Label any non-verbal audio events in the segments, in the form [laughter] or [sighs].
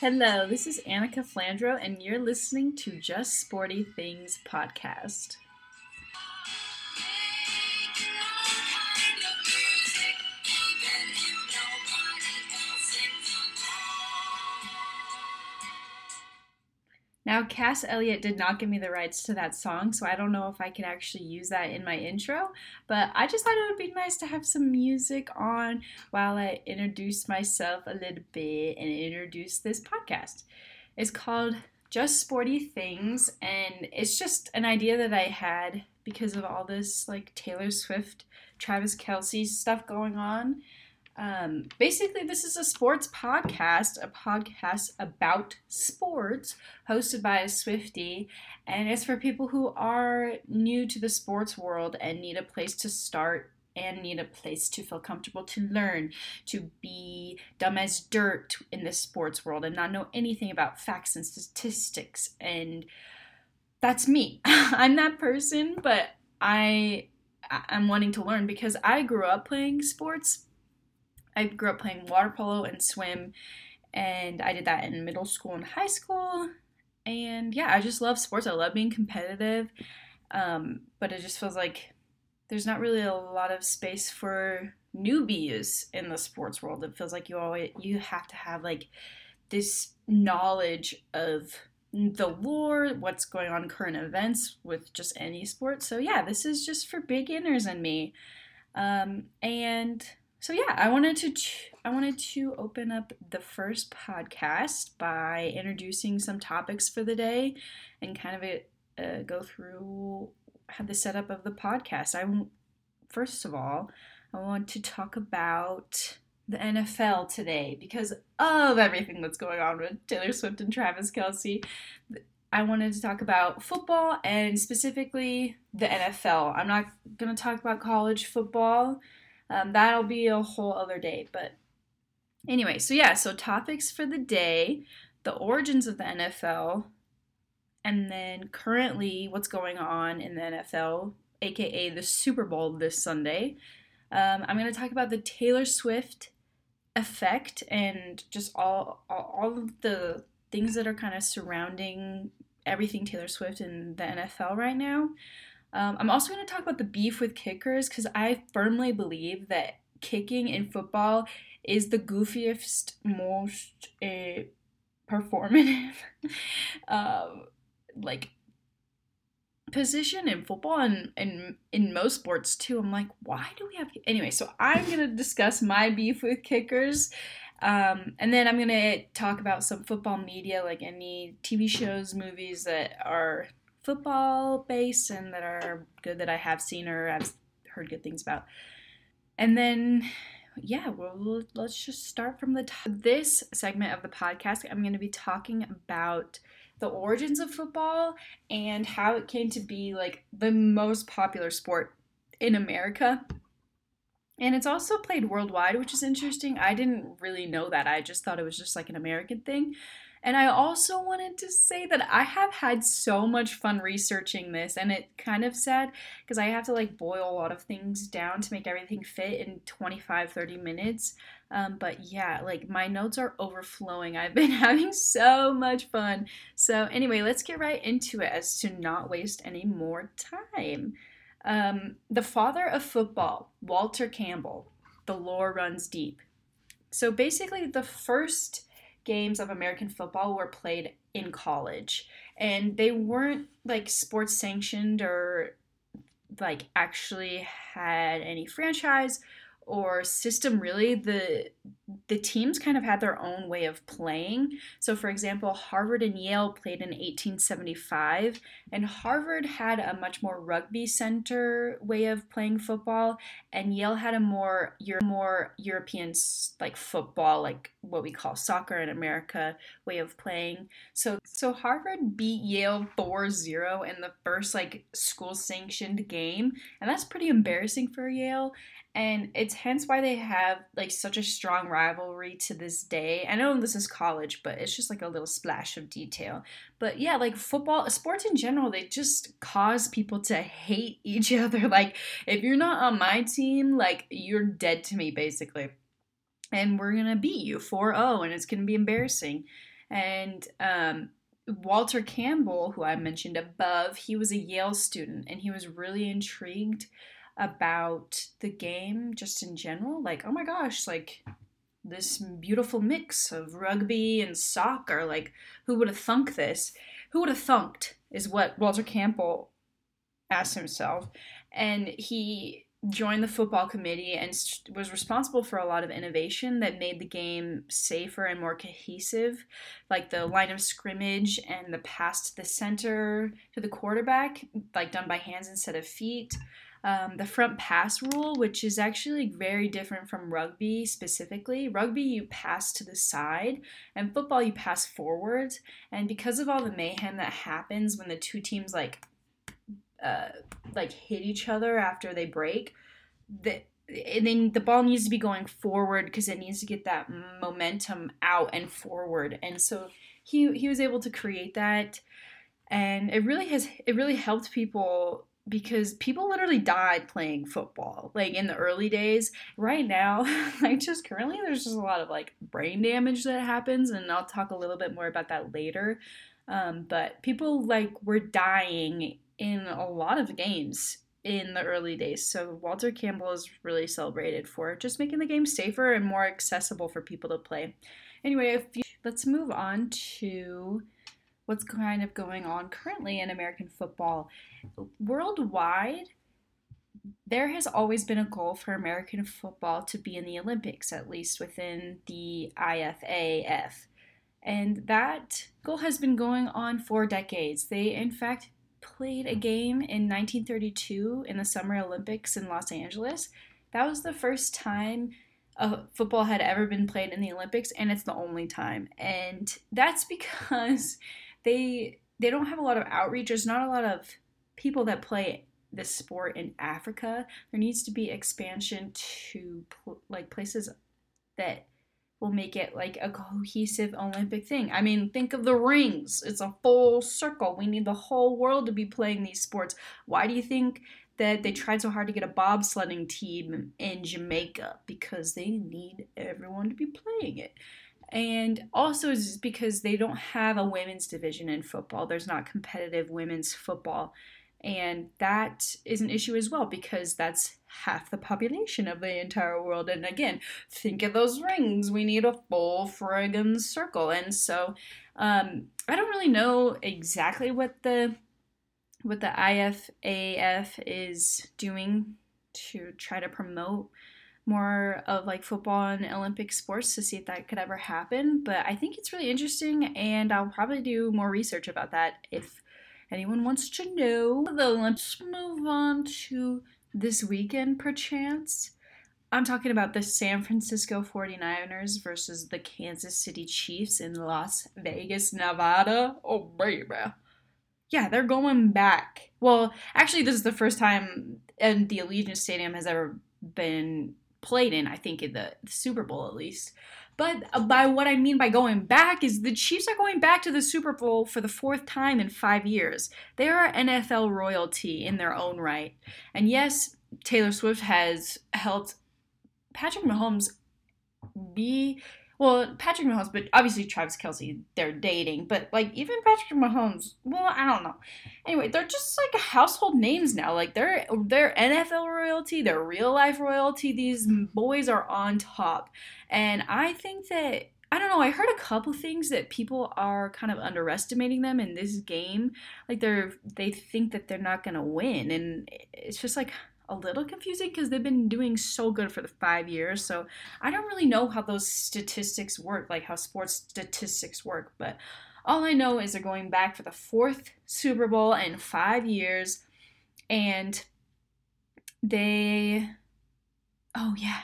Hello, this is Annika Flandro, and you're listening to Just Sporty Things podcast. Now, Cass Elliot did not give me the rights to that song, so I don't know if I can actually use that in my intro, but I just thought it would be nice to have some music on while I introduce myself a little bit and introduce this podcast. It's called Just Sporty Things, and it's just an idea that I had because of all this like Taylor Swift, Travis Kelce stuff going on. Um, basically, this is a sports podcast, a podcast about sports, hosted by a Swiftie, and it's for people who are new to the sports world and need a place to start and need a place to feel comfortable to learn, to be dumb as dirt in the sports world and not know anything about facts and statistics. And that's me. [laughs] I'm that person, but I I'm wanting to learn because I grew up playing sports I grew up playing water polo and swim, and I did that in middle school and high school. And yeah, I just love sports. I love being competitive, um, but it just feels like there's not really a lot of space for newbies in the sports world. It feels like you always you have to have like this knowledge of the lore, what's going on, current events with just any sport. So yeah, this is just for beginners and me. Um, and so yeah, I wanted to I wanted to open up the first podcast by introducing some topics for the day and kind of uh, go through the setup of the podcast. I first of all, I want to talk about the NFL today because of everything that's going on with Taylor Swift and Travis Kelce. I wanted to talk about football and specifically the NFL. I'm not going to talk about college football um, that'll be a whole other day. But anyway, so yeah, so topics for the day the origins of the NFL, and then currently what's going on in the NFL, aka the Super Bowl this Sunday. Um, I'm going to talk about the Taylor Swift effect and just all, all, all of the things that are kind of surrounding everything Taylor Swift in the NFL right now. Um, I'm also going to talk about the beef with kickers because I firmly believe that kicking in football is the goofiest, most uh, performative, [laughs] um, like position in football and, and in most sports too. I'm like, why do we have anyway? So I'm gonna discuss my beef with kickers. Um, and then I'm gonna talk about some football media, like any TV shows, movies that are football base and that are good that I have seen or I've heard good things about. And then, yeah, well, let's just start from the top. This segment of the podcast, I'm going to be talking about the origins of football and how it came to be like the most popular sport in America. And it's also played worldwide, which is interesting. I didn't really know that. I just thought it was just like an American thing. And I also wanted to say that I have had so much fun researching this, and it kind of sad because I have to like boil a lot of things down to make everything fit in 25 30 minutes. Um, but yeah, like my notes are overflowing. I've been [laughs] having so much fun. So, anyway, let's get right into it as to not waste any more time. Um, the father of football, Walter Campbell, the lore runs deep. So, basically, the first games of American football were played in college. And they weren't like sports sanctioned or like actually had any franchise or system really. The the teams kind of had their own way of playing. So for example harvard and yale played in 1875 and harvard had a much more rugby center way of playing football and yale had a more more european like football like what we call soccer in america way of playing. So so harvard beat yale 4-0 in the first like school sanctioned game and that's pretty embarrassing for yale and it's hence why they have like such a strong rivalry to this day. I know this is college, but it's just like a little splash of detail. But yeah, like football, sports in general, they just cause people to hate [laughs] each other. Like if you're not on my team, like you're dead to me basically. And we're going to beat you 4-0 and it's going to be embarrassing. And um, Walter Campbell, who I mentioned above, he was a Yale student and he was really intrigued about the game just in general. Like, oh my gosh, like this beautiful mix of rugby and soccer. Like, who would have thunk this? Who would have thunked is what Walter Campbell asked himself. And he joined the football committee and was responsible for a lot of innovation that made the game safer and more cohesive, like the line of scrimmage and the pass to the center to the quarterback, like done by hands instead of feet. Um, the front pass rule, which is actually very different from rugby specifically. Rugby, you pass to the side, and football, you pass forwards. And because of all the mayhem that happens when the two teams like uh, like hit each other after they break, the and then the ball needs to be going forward because it needs to get that momentum out and forward. And so he he was able to create that, and it really has it really helped people because people literally died playing football like in the early days right now [laughs] like just currently there's just a lot of like brain damage that happens and i'll talk a little bit more about that later um, but people like were dying in a lot of games in the early days. So Walter Campbell is really celebrated for just making the game safer and more accessible for people to play. Anyway, you, let's move on to what's kind of going on currently in American football. Worldwide, there has always been a goal for American football to be in the Olympics, at least within the IFAF. And that goal has been going on for decades. They, in fact, played a hmm. game in 1932 in the Summer Olympics in Los Angeles. That was the first time a football had ever been played in the Olympics, and it's the only time. And that's [laughs] because they they don't have a lot of outreach. There's not a lot of people that play this sport in Africa. There needs to be expansion to pl- like places that will make it like a cohesive Olympic thing. I mean, think of the rings. It's a full circle. We need the whole world to be playing these sports. Why do you think that they tried so hard to get a bobsledding team in Jamaica? Because they need everyone to be playing it. And also is because they don't have a women's division in football. There's not competitive women's football. And that is an issue as well because that's half the population of the entire world. And again, think of those rings. We need a full friggin' circle. And so um, I don't really know exactly what the what the IFAF is doing to try to promote more of like football and Olympic sports to see if that could ever happen. But I think it's really interesting, and I'll probably do more research about that if anyone wants to know. Though, let's move on to this weekend, perchance. I'm talking about the San Francisco 49ers versus the Kansas City Chiefs in Las Vegas, Nevada. Oh, baby. Yeah, they're going back. Well, actually, this is the first time and the Allegiant Stadium has ever been played in, I think, in the Super Bowl at least. But uh, by what I mean by going back is the Chiefs are going back to the Super Bowl for the fourth time in five years. They are NFL royalty in their own right. And yes, Taylor Swift has helped Patrick Mahomes be well, Patrick Mahomes, but obviously Travis Kelce, they're dating. But like even Patrick Mahomes, well, I don't know. Anyway, they're just like household names now. Like they're they're NFL royalty, they're real life royalty. These boys are on top, and I think that I don't know. I heard a couple things that people are kind of underestimating them in this game. Like they're they think that they're not gonna win, and it's just like a little confusing because they've been doing so good for the five years. So I don't really know how those statistics work, like how sports statistics work. But all I know is they're going back for the fourth Super Bowl in five years. And they, oh yeah,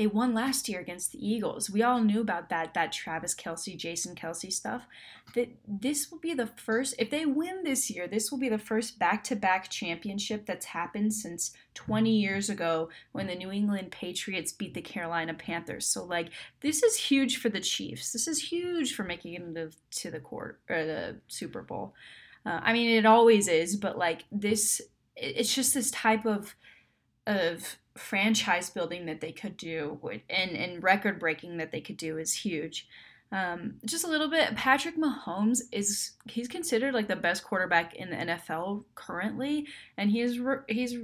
they won last year against the Eagles. We all knew about that that Travis Kelce, Jason Kelce stuff. That this will be the first if they win this year, this will be the first back-to-back championship that's happened since 20 years ago when the New England Patriots beat the Carolina Panthers. So like this is huge for the Chiefs. This is huge for making it into to the court or the Super Bowl. Uh, I mean, it always is, but like this, it's just this type of of franchise building that they could do and, and record breaking that they could do is huge. Um, just a little bit. Patrick Mahomes is he's considered like the best quarterback in the NFL currently, and he is he's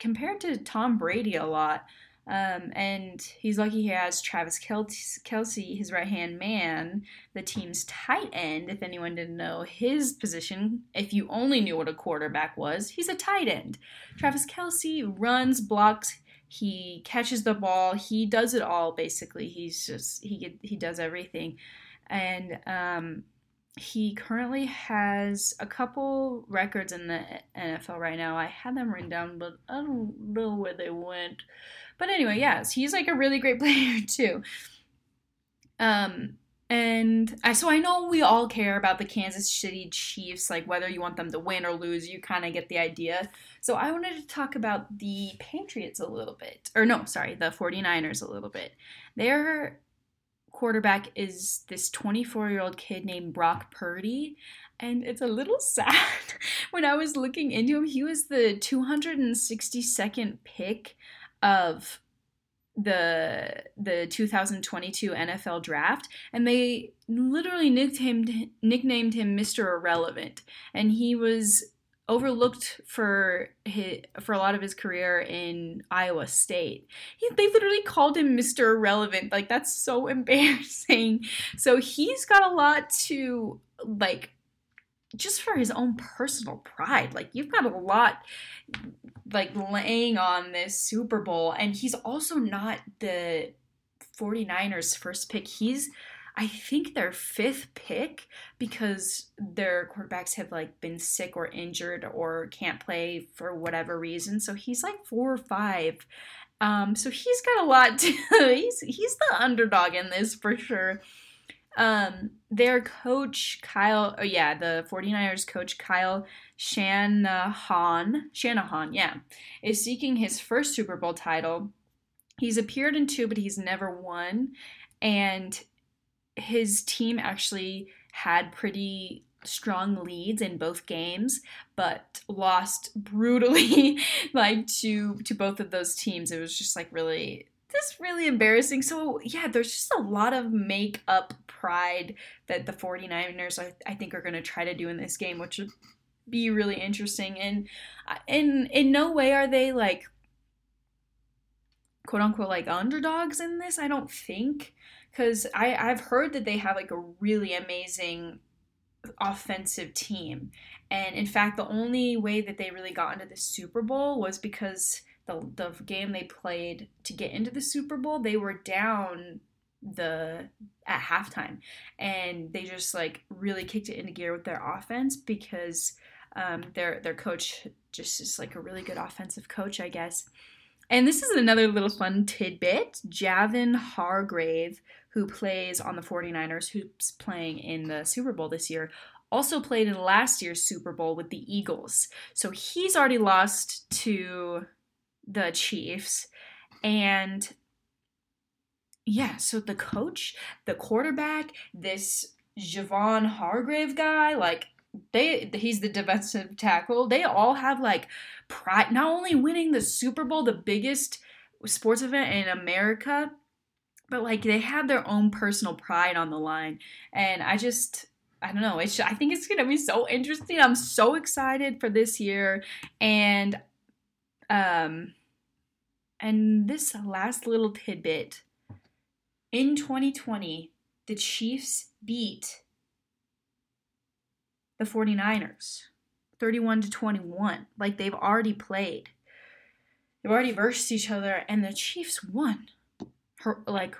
compared to Tom Brady a lot. Um, and he's lucky he has Travis Kelce, his right hand man, the team's tight end. If anyone didn't know his position, if you only knew what a quarterback was, he's a tight end. Travis Kelce runs, blocks, he catches the ball, he does it all basically. He's just he he does everything, and um, he currently has a couple records in the NFL right now. I had them written down, but I don't know where they went. But anyway, yes, he's like a really great [laughs] player too. Um, and I so I know we all care about the Kansas City Chiefs, like whether you want them to win or lose, you kind of get the idea. So I wanted to talk about the Patriots a little bit. Or no, sorry, the 49ers a little bit. Their quarterback is this 24 year old kid named Brock Purdy. And it's a little [laughs] sad. when I was looking into him, he was the 262nd pick of the the 2022 NFL draft and they literally nicknamed nicknamed him Mr. Irrelevant and he was overlooked for his, for a lot of his career in Iowa State. He, they literally called him Mr. Irrelevant. Like that's so [laughs] embarrassing. So he's got a lot to like just for his own personal pride. Like you've got a lot like laying on this Super Bowl and he's also not the 49ers first pick. He's I think their fifth pick because their quarterbacks have like been sick or injured or can't play for whatever reason. So he's like four or five. Um, so he's got a lot [laughs] to he's he's the underdog in this for sure. Um, their coach Kyle, oh yeah, the 49ers coach Kyle Shanahan, Shanahan, yeah, is seeking his first Super Bowl title. He's appeared in two, but he's never won. And his team actually had pretty strong leads in both games but lost brutally [laughs] like to to both of those teams it was just like really just really embarrassing so yeah there's just a lot of make up pride that the 49ers I, I think are going to try to do in this game which would be really interesting. And uh, in in no way are they like quote unquote like underdogs in this i don't think. Because I I've heard that they have like a really amazing offensive team, and in fact, the only way that they really got into the Super Bowl was because the the game they played to get into the Super Bowl, they were down the at halftime, and they just like really kicked it into gear with their offense because um, their their coach just is like a really good offensive coach, I guess. And this is another little fun tidbit. Javon Hargrave, who plays on the 49ers, who's playing in the Super Bowl this year, also played in last year's Super Bowl with the Eagles. So he's already lost to the Chiefs. And yeah, so the coach, the quarterback, this Javon Hargrave guy, like they he's the defensive tackle. They all have like pride not only winning the Super Bowl, the biggest sports event in America, but like they have their own personal pride on the line. And I just I don't know. It's I think it's gonna be so interesting. I'm so excited for this year, and um, and this last little tidbit in 2020, the Chiefs beat the 49ers 31 to 21. Like they've already played. They've already versed each other, and the Chiefs won her like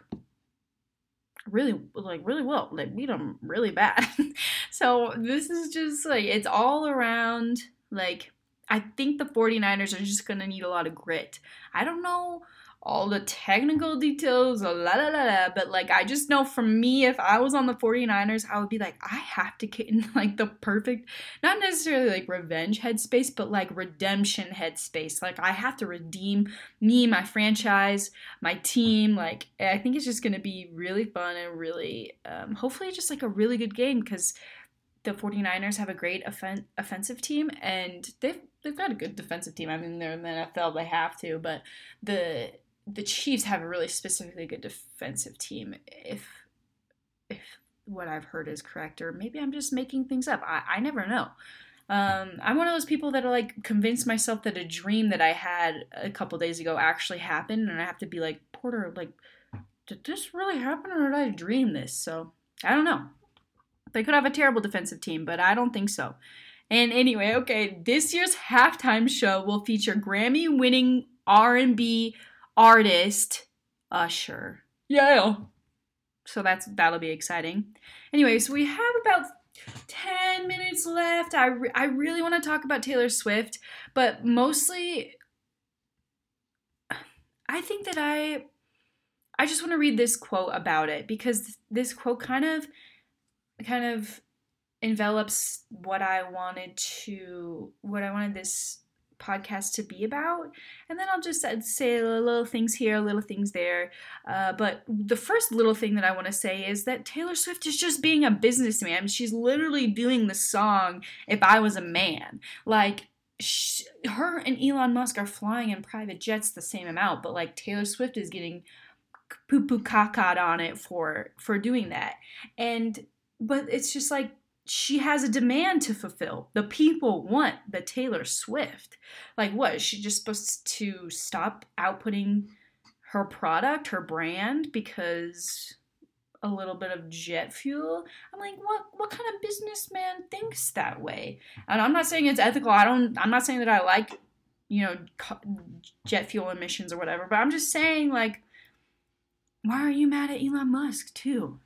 really like really well they beat them really bad [laughs] so this is just like it's all around like i think the 49ers are just gonna need a lot of grit i don't know all the technical details, la la la la. But like, I just know for me, if I was on the 49ers, I would be like, I have to get in [laughs] like the perfect, not necessarily like revenge headspace, but like redemption headspace. Like, I have to redeem me, my franchise, my team. Like, I think it's just going to be really fun and really, um, hopefully, just like a really good game because the 49ers have a great offen- offensive team and they've they've got a good defensive team. I mean, they're in the NFL, they have to, but the the Chiefs have a really specifically good defensive team. If if what I've heard is correct, or maybe I'm just making things up. I, I never know. Um, I'm one of those people that are like convinced myself that a dream that I had a couple days ago actually happened, and I have to be like, Porter, like, did this really happen, or did I dream this? So I don't know. They could have a terrible defensive team, but I don't think so. And anyway, okay, this year's halftime show will feature Grammy-winning R&B artist Usher. Yeah. So that's that'll be exciting. Anyway, so we have about 10 minutes left. I, re- I really want to talk about Taylor Swift, but mostly I think that I I just want to read this quote about it because this quote kind of kind of envelops what I wanted to what I wanted this podcast to be about. And then I'll just say little things here, little things there. Uh, but the first little thing that I want to say is that Taylor Swift is just being a businessman. She's literally doing the song If I Was a Man. Like, she, her and Elon Musk are flying in private jets the same amount, but like Taylor Swift is getting poo poo cacad on it for for doing that. And but it's just like she has a demand to fulfill. The people want the Taylor Swift. Like, what? Is she just supposed to stop outputting her product, her brand, because a little bit of jet fuel? I'm like, what? What kind of businessman thinks that way? And I'm not saying it's ethical. I don't. I'm not saying that I like, you know, jet fuel emissions or whatever. But I'm just saying, like, why are you mad at Elon Musk too?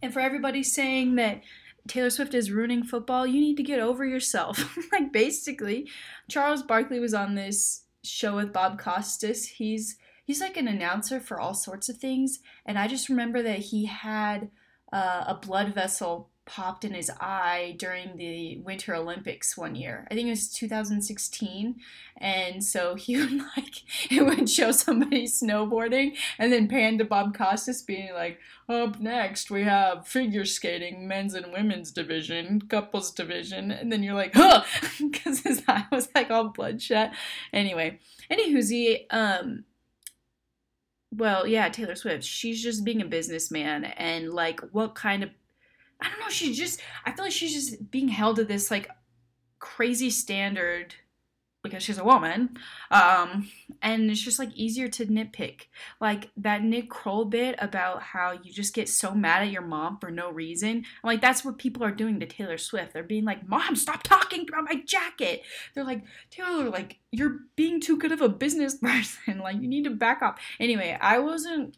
And for everybody saying that Taylor Swift is ruining football, you need to get over yourself. [laughs] like basically, Charles Barkley was on this show with Bob Costas. He's he's like an announcer for all sorts of things, and I just remember that he had uh, a blood vessel popped in his eye during the Winter Olympics one year. I think it was 2016. And so [laughs] he would like, [laughs] it would show somebody snowboarding and then pan to Bob Costas being like, up next we have figure skating, men's and women's division, couples division. And then you're like, huh, [laughs] because his eye was like all bloodshot. Anyway, anywho's um, well, yeah, Taylor Swift, she's just being a businessman and like what kind of I don't know, she's just I feel like she's just being held to this like crazy standard because she's a woman. Um, and it's just like easier to nitpick. Like that Nick Kroll bit about how you just get so mad at your mom for no reason. I'm like, that's what people are doing to Taylor Swift. They're being like, Mom, stop talking about my jacket. They're like, Taylor, like, you're being too good of a business [laughs] person. like, you need to back off. Anyway, I wasn't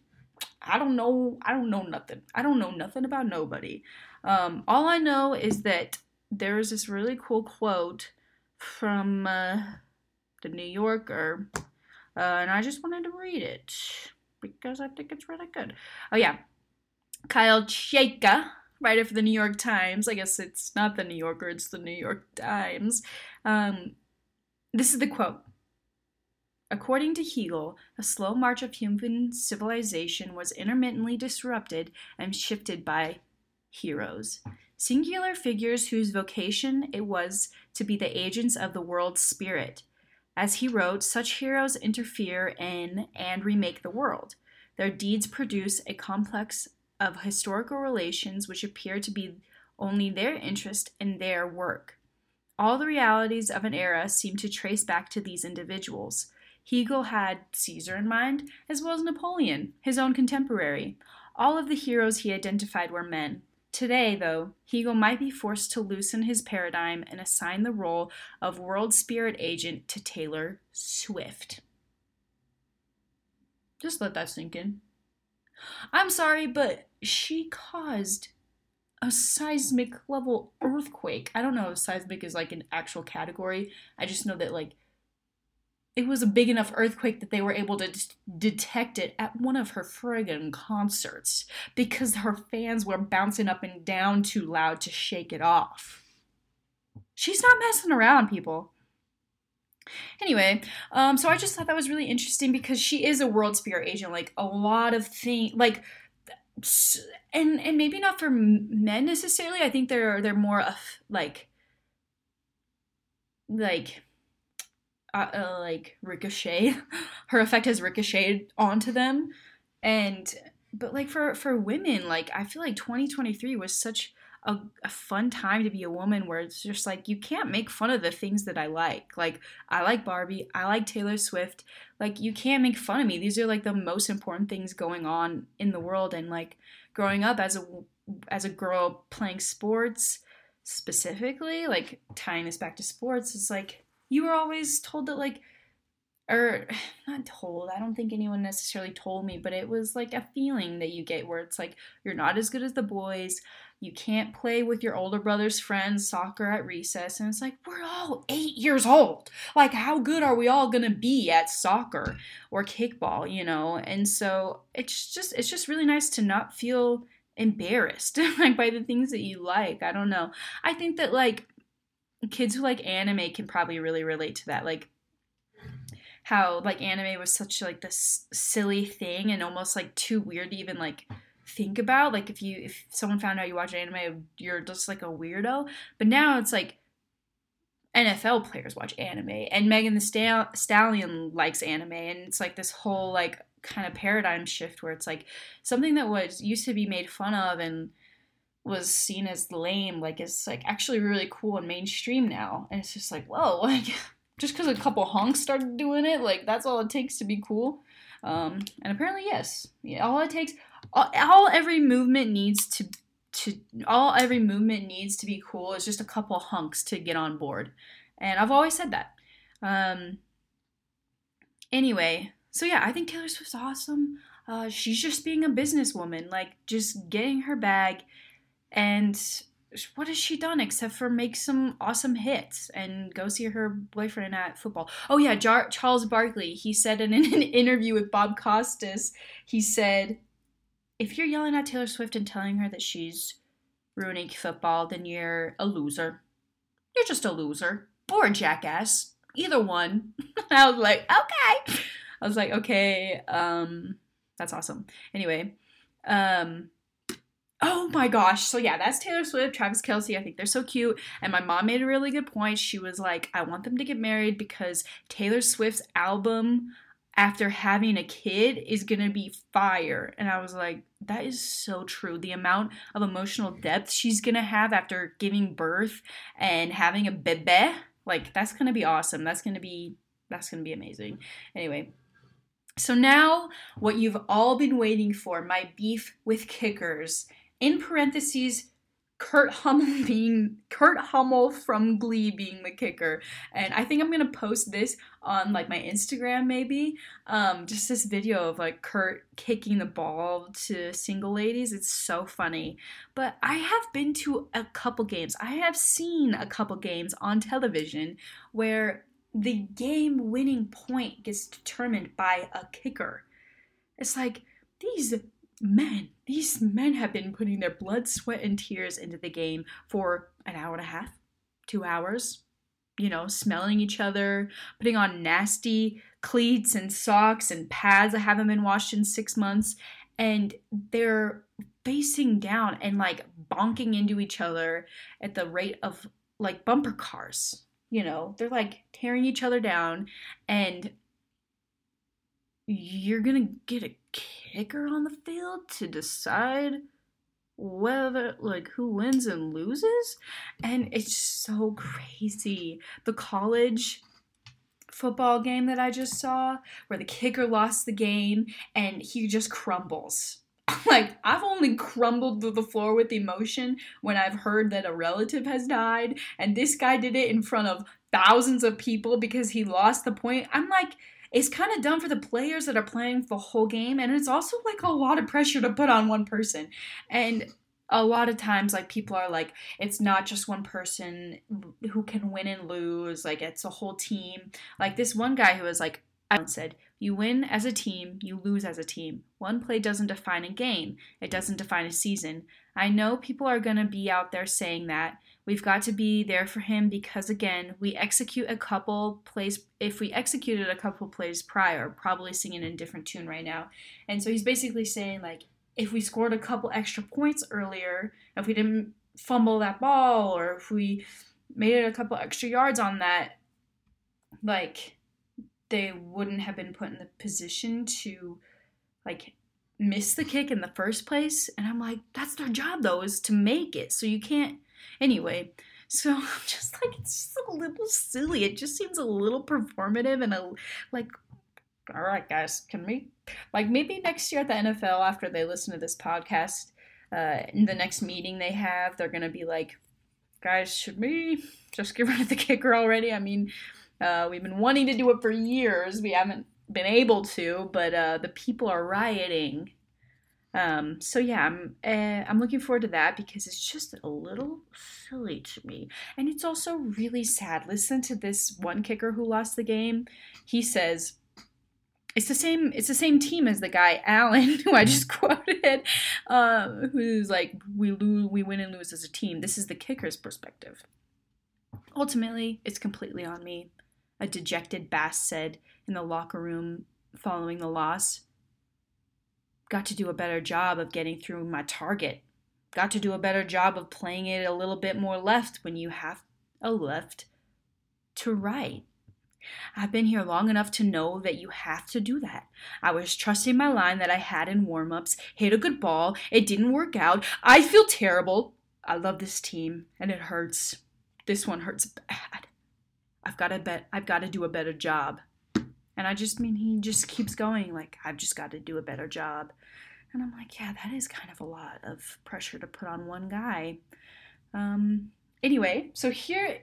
I don't know. I don't know nothing. I don't know nothing about nobody. Um, all I know is that there's this really cool quote from uh, the New Yorker, uh, and I just wanted to read it because I think it's really good. Oh yeah, Kyle Chayka, writer for the New York Times. I guess it's not the New Yorker; it's the New York Times. Um, this is the quote. According to Hegel, the slow march of human civilization was intermittently disrupted and shifted by heroes, singular figures whose vocation it was to be the agents of the world's spirit. As he wrote, such heroes interfere in and remake the world. Their deeds produce a complex of historical relations which appear to be only their interest in their work. All the realities of an era seem to trace back to these individuals. Hegel had Caesar in mind, as well as Napoleon, his own contemporary. All of the heroes he identified were men. Today, though, Hegel might be forced to loosen his paradigm and assign the role of world spirit agent to Taylor Swift. Just let that sink in. I'm sorry, but she caused a seismic level earthquake. I don't know if seismic is like an actual category. I just know that like it was a big enough earthquake that they were able to d- detect it at one of her friggin' concerts because her fans were bouncing up and down too loud to shake it off. She's not messing around, people. Anyway, um, so I just thought that was really interesting because she is a world spirit agent. Like a lot of things, like, and and maybe not for men necessarily. I think they're they're more of like, like uh, uh, like ricochet. [laughs] Her effect has ricocheted onto them, and but like for for women, like I feel like 2023 was such a, a, fun time to be a woman where it's just like you can't make fun of the things that I like. Like I like Barbie, I like Taylor Swift. Like you can't make fun of me. These are like the most important things going on in the world and like growing up as a as a girl playing sports specifically, like tying this back to sports is like you were always told that like or [sighs] not told i don't think anyone necessarily told me but it was like a feeling that you get where it's like you're not as good as the boys you can't play with your older brother's friends soccer at recess and it's like we're all eight years old. Like how good are we all gonna be at soccer or kickball you know? And so it's just it's just really nice to not feel embarrassed [laughs] like by the things that you like i don't know. I think that like kids who like anime can probably really relate to that like how like anime was such like this silly thing and almost like too weird to even like think about. Like if you if someone found out you watch anime you're just like a weirdo. But now it's like NFL players watch anime and Megan Thee Stall- Stallion likes anime. And it's like this whole like kind of paradigm shift where it's like something that was used to be made fun of and was seen as lame like it's like actually really cool and mainstream now and it's just like whoa [laughs] like just because a couple honks started doing it, like that's all it takes to be cool. Um, and apparently, yes, yeah, all it takes, all, all every movement needs to to all every movement needs to be cool is just a couple hunks to get on board, and I've always said that. Um, anyway, so yeah, I think Taylor Swift's awesome. Uh, she's just being a businesswoman, like just getting her bag, and what has she done except for make some awesome hits and go see her boyfriend at football? Oh yeah, Jar- Charles Barkley. He said in [laughs] an interview with Bob Costas, he said, "If you're yelling at Taylor Swift and telling her that she's ruining football, then you're a loser. You're just a loser or a jackass. Either one." [laughs] I was like, "Okay." I was like, "Okay, um, that's awesome." Anyway, um Oh my gosh. So yeah, that's Taylor Swift, Travis Kelce. I think they're so cute. And my mom made a really good point. She was like, I want them to get married because Taylor Swift's album after having a kid is gonna be fire. And I was like, that is so true. The amount of emotional depth she's gonna have after giving birth and having a bebe, like that's gonna be awesome. That's gonna be that's gonna be amazing. Anyway, so now what you've all been waiting for, my beef with kickers in parentheses Kurt Hummel [laughs] being Kurt Hummel from Glee being the kicker. And I think I'm gonna post this on like my Instagram maybe. Um, just this video of like Kurt kicking the ball to single ladies. It's so funny. But I have been to a couple games. I have seen a couple games on television where the game winning point gets determined by a kicker. It's like these men, these men have been putting their blood, sweat, and tears into the game for an hour and a half, two hours, you know, smelling each other, putting on nasty cleats and socks and pads that haven't been washed in six months. And they're facing down and like bonking into each other at the rate of like bumper cars. You know, they're like tearing each other down and you're gonna get a kicker on the field to decide whether like who wins and loses? And it's so crazy. The college football game that i just saw where the kicker lost the game and he just crumbles. [laughs] Like i've only crumbled to the floor with emotion when i've heard that a relative has died and this guy did it in front of thousands of people because he lost the point. I'm like it's kind of dumb for the players that are playing the whole game and it's also like a lot of pressure to put on one person. And a lot of times like people are like it's not just one person who can win and lose like it's a whole team. Like this one guy who was like I said you win as a team you lose as a team. One play doesn't define a game. It doesn't define a season. I know people are going to be out there saying that We've got to be there for him because again, we execute a couple plays if we executed a couple plays prior, probably singing in a different tune right now. And so he's basically saying like if we scored a couple extra points earlier, if we didn't fumble that ball or if we made it a couple extra yards on that, like they wouldn't have been put in the position to like miss the kick in the first place. And I'm like, that's their job though, is to make it. So you can't. Anyway, so [laughs] I'm just like, it's just a little silly. It just seems a little performative and a like. All right, guys, can we like maybe next year at the NFL after they listen to this podcast, uh, in the next meeting they have, they're gonna be like, guys, should we just get rid of the kicker already? I mean, uh, we've been wanting to do it for years. We haven't been able to, but uh, the people are rioting. Um, so yeah, I'm uh, I'm looking forward to that because it's just a little silly to me, and it's also really sad. Listen to this one kicker who lost the game. He says, "It's the same. It's the same team as the guy Allen, [laughs] who I just quoted, uh, who's like, we lose, we win and lose as a team. This is the kicker's perspective. Ultimately, it's completely on me." A dejected Bass said in the locker room following the loss. Got to do a better job of getting through my target. Got to do a better job of playing it a little bit more left when you have a left to right. I've been here long enough to know that you have to do that. I was trusting my line that I had in warm ups, hit a good ball, it didn't work out. I feel terrible. I love this team, and it hurts. This one hurts bad. I've got to bet I've got to do a better job. And I just mean he just keeps going like I've just got to do a better job. And I'm like, yeah, that is kind of a lot of pressure to put on one guy. Um anyway, so here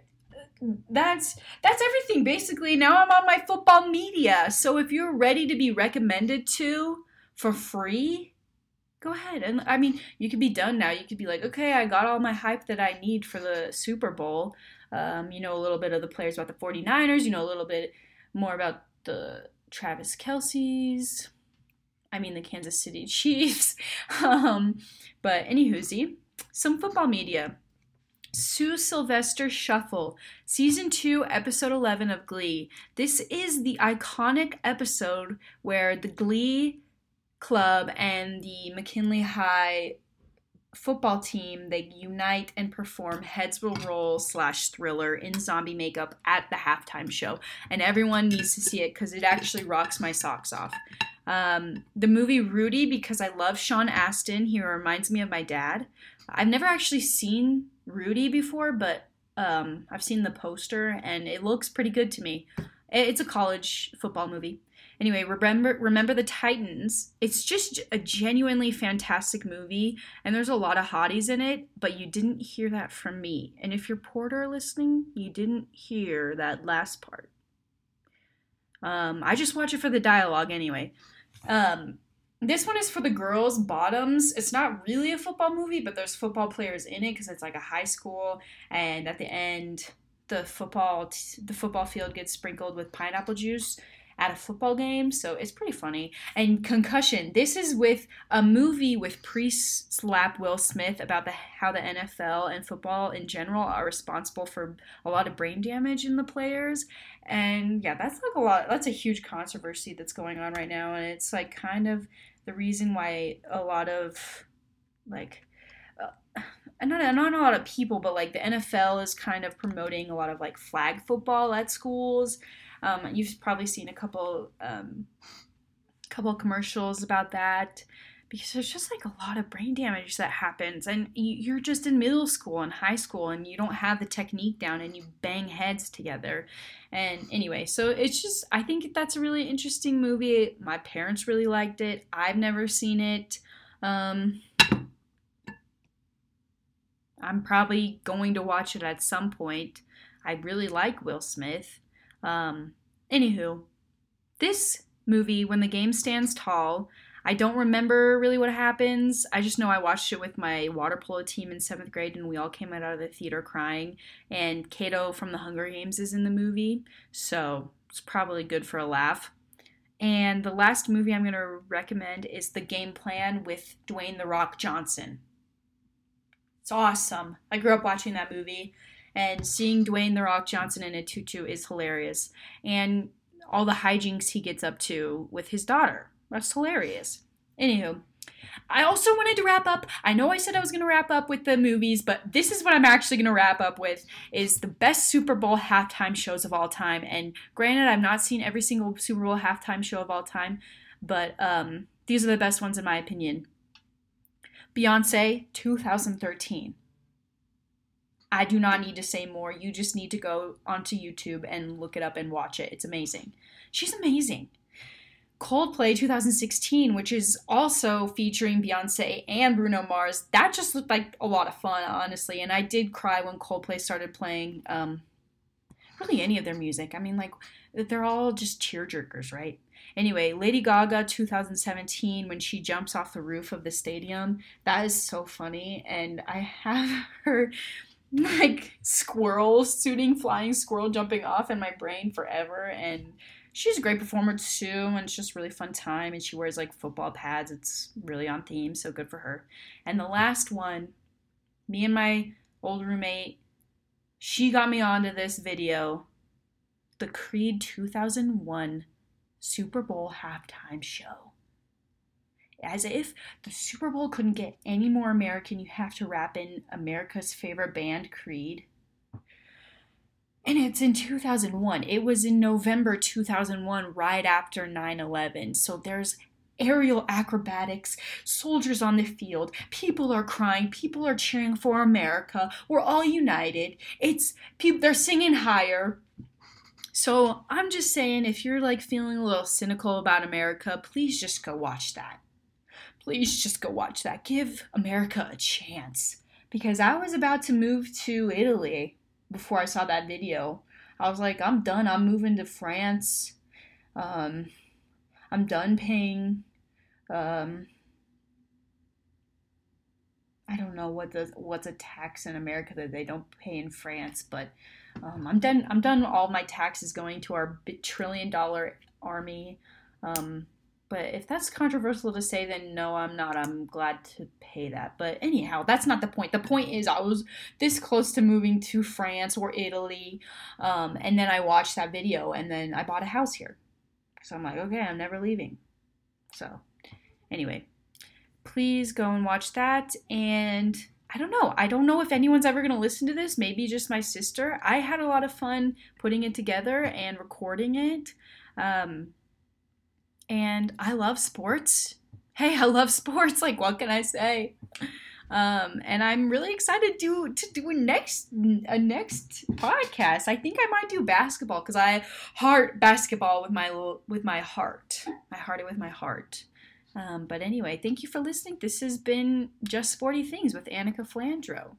that's that's everything basically. Now I'm on my football media. So if you're ready to be recommended to for free, go ahead. And I mean, you could be done now. You could be like, okay, I got all my hype that I need for the Super Bowl. Um, you know a little bit of the players about the 49ers, you know a little bit more about the Travis Kelce's, I mean the Kansas City [laughs] Chiefs. um, but anywhoozy, some football media. Sue Sylvester Shuffle, Season 2, Episode 11 of Glee. This is the iconic episode where the Glee Club and the McKinley High football team they unite and perform heads will roll slash thriller in zombie makeup at the halftime show. And everyone needs to see it because it actually rocks my socks off. Um, the movie rudy because i love sean astin he reminds me of my dad. I've never actually seen rudy before but um, i've seen the poster and it looks pretty good to me. It's a college football movie Anyway, remember remember the Titans. It's just a genuinely fantastic movie, and there's a lot of hotties in it, but you didn't hear that from me. And if you're Porter listening, you didn't hear that last part. Um, I just watch it for the dialogue anyway. Um, this one is for the girls' bottoms. It's not really a football movie, but there's football players in it because it's like a high school, and at the end, the football t- the football field gets sprinkled with pineapple juice at a football game, so it's pretty funny. And Concussion, this is with a movie with pre-slap Will Smith about the how the NFL and football in general are responsible for a lot of brain damage in the players. And yeah, that's like a lot. That's a huge controversy that's going on right now, and it's like kind of the reason why a lot of like. Uh, not, not a lot of people, but like the NFL is kind of promoting a lot of like flag football at schools um, you've probably seen a couple um, couple commercials about that because there's just like a lot of brain damage that happens and you're just in middle school and high school and you don't have the technique down and you bang heads together. And anyway so it's just i think that's a really interesting movie. My parents really liked it. I've never seen it. Um, i'm probably going to watch it at some point. I really like will smith um, anywho, this movie, When the Game Stands Tall, I don't remember really what happens. I just know I watched it with my water polo team in seventh grade, and we all came out of the theater crying. And Cato from the Hunger Games is in the movie, so it's probably good for a laugh. And the last movie I'm going to recommend is The Game Plan with Dwayne The Rock Johnson. It's awesome. I grew up watching that movie and seeing Dwayne the Rock Johnson in a tutu is hilarious. And all the hijinks he gets up to with his daughter. That's hilarious. Anywho, I also wanted to wrap up. I know I said I was going to wrap up with the movies, but this is what I'm actually going to wrap up with is the best Super Bowl halftime shows of all time. And granted, I've not seen every single Super Bowl halftime show of all time, but um, These are the best ones in my opinion. Beyonce 2013. I do not need to say more. You just need to go onto YouTube and look it up and watch it. It's amazing. She's amazing. Coldplay 2016, which is also featuring Beyonce and Bruno Mars, that just looked like a lot of fun, honestly. And I did cry when Coldplay started playing um, really any of their music. I mean, like, they're all just tearjerkers, right? Anyway, Lady Gaga 2017, when she jumps off the roof of the stadium, that is so funny. And I [laughs] have her [laughs] like squirrel shooting flying squirrel jumping off in my brain forever. And she's a great performer too and it's just really fun time. And she wears like football pads. It's really on theme so good for her. And the last one me and my old roommate she got me onto this video the creed 2001 super bowl halftime show as if the super bowl couldn't get any more american you have to wrap in america's favorite band creed and it's in 2001. It was in November 2001, right after 9 11. So there's aerial acrobatics, soldiers on the field, people are crying, people are cheering for America. We're all united. It's people they're singing higher. So I'm just saying if you're like feeling a little cynical about America, please just go watch that. Please just go watch that. Give America a chance because I was about to move to Italy before I saw that video. I was like, I'm done. I'm moving to France. Um, I'm done paying. Um, I don't know what the what's a tax in America that they don't pay in France, but um, I'm done. I'm done. All my taxes going to our trillion dollar army. Um, but if that's controversial to say, then no, I'm not. I'm glad to pay that. But anyhow, that's not the point. The point is, I was this close to moving to France or Italy, um, and then I watched that video, and then I bought a house here. So I'm like, okay, I'm never leaving. So, anyway, please go and watch that. And I don't know. I don't know if anyone's ever going to listen to this. Maybe just my sister. I had a lot of fun putting it together and recording it. Um, and I love sports. [laughs] Hey, I love sports. Like, what can I say? Um, and I'm really excited to to do a next a next podcast. I think I might do basketball because I heart basketball with my with my heart. I heart it with my heart. Um, but anyway, thank you for listening. This has been Just Sporty Things with Annika Flandro.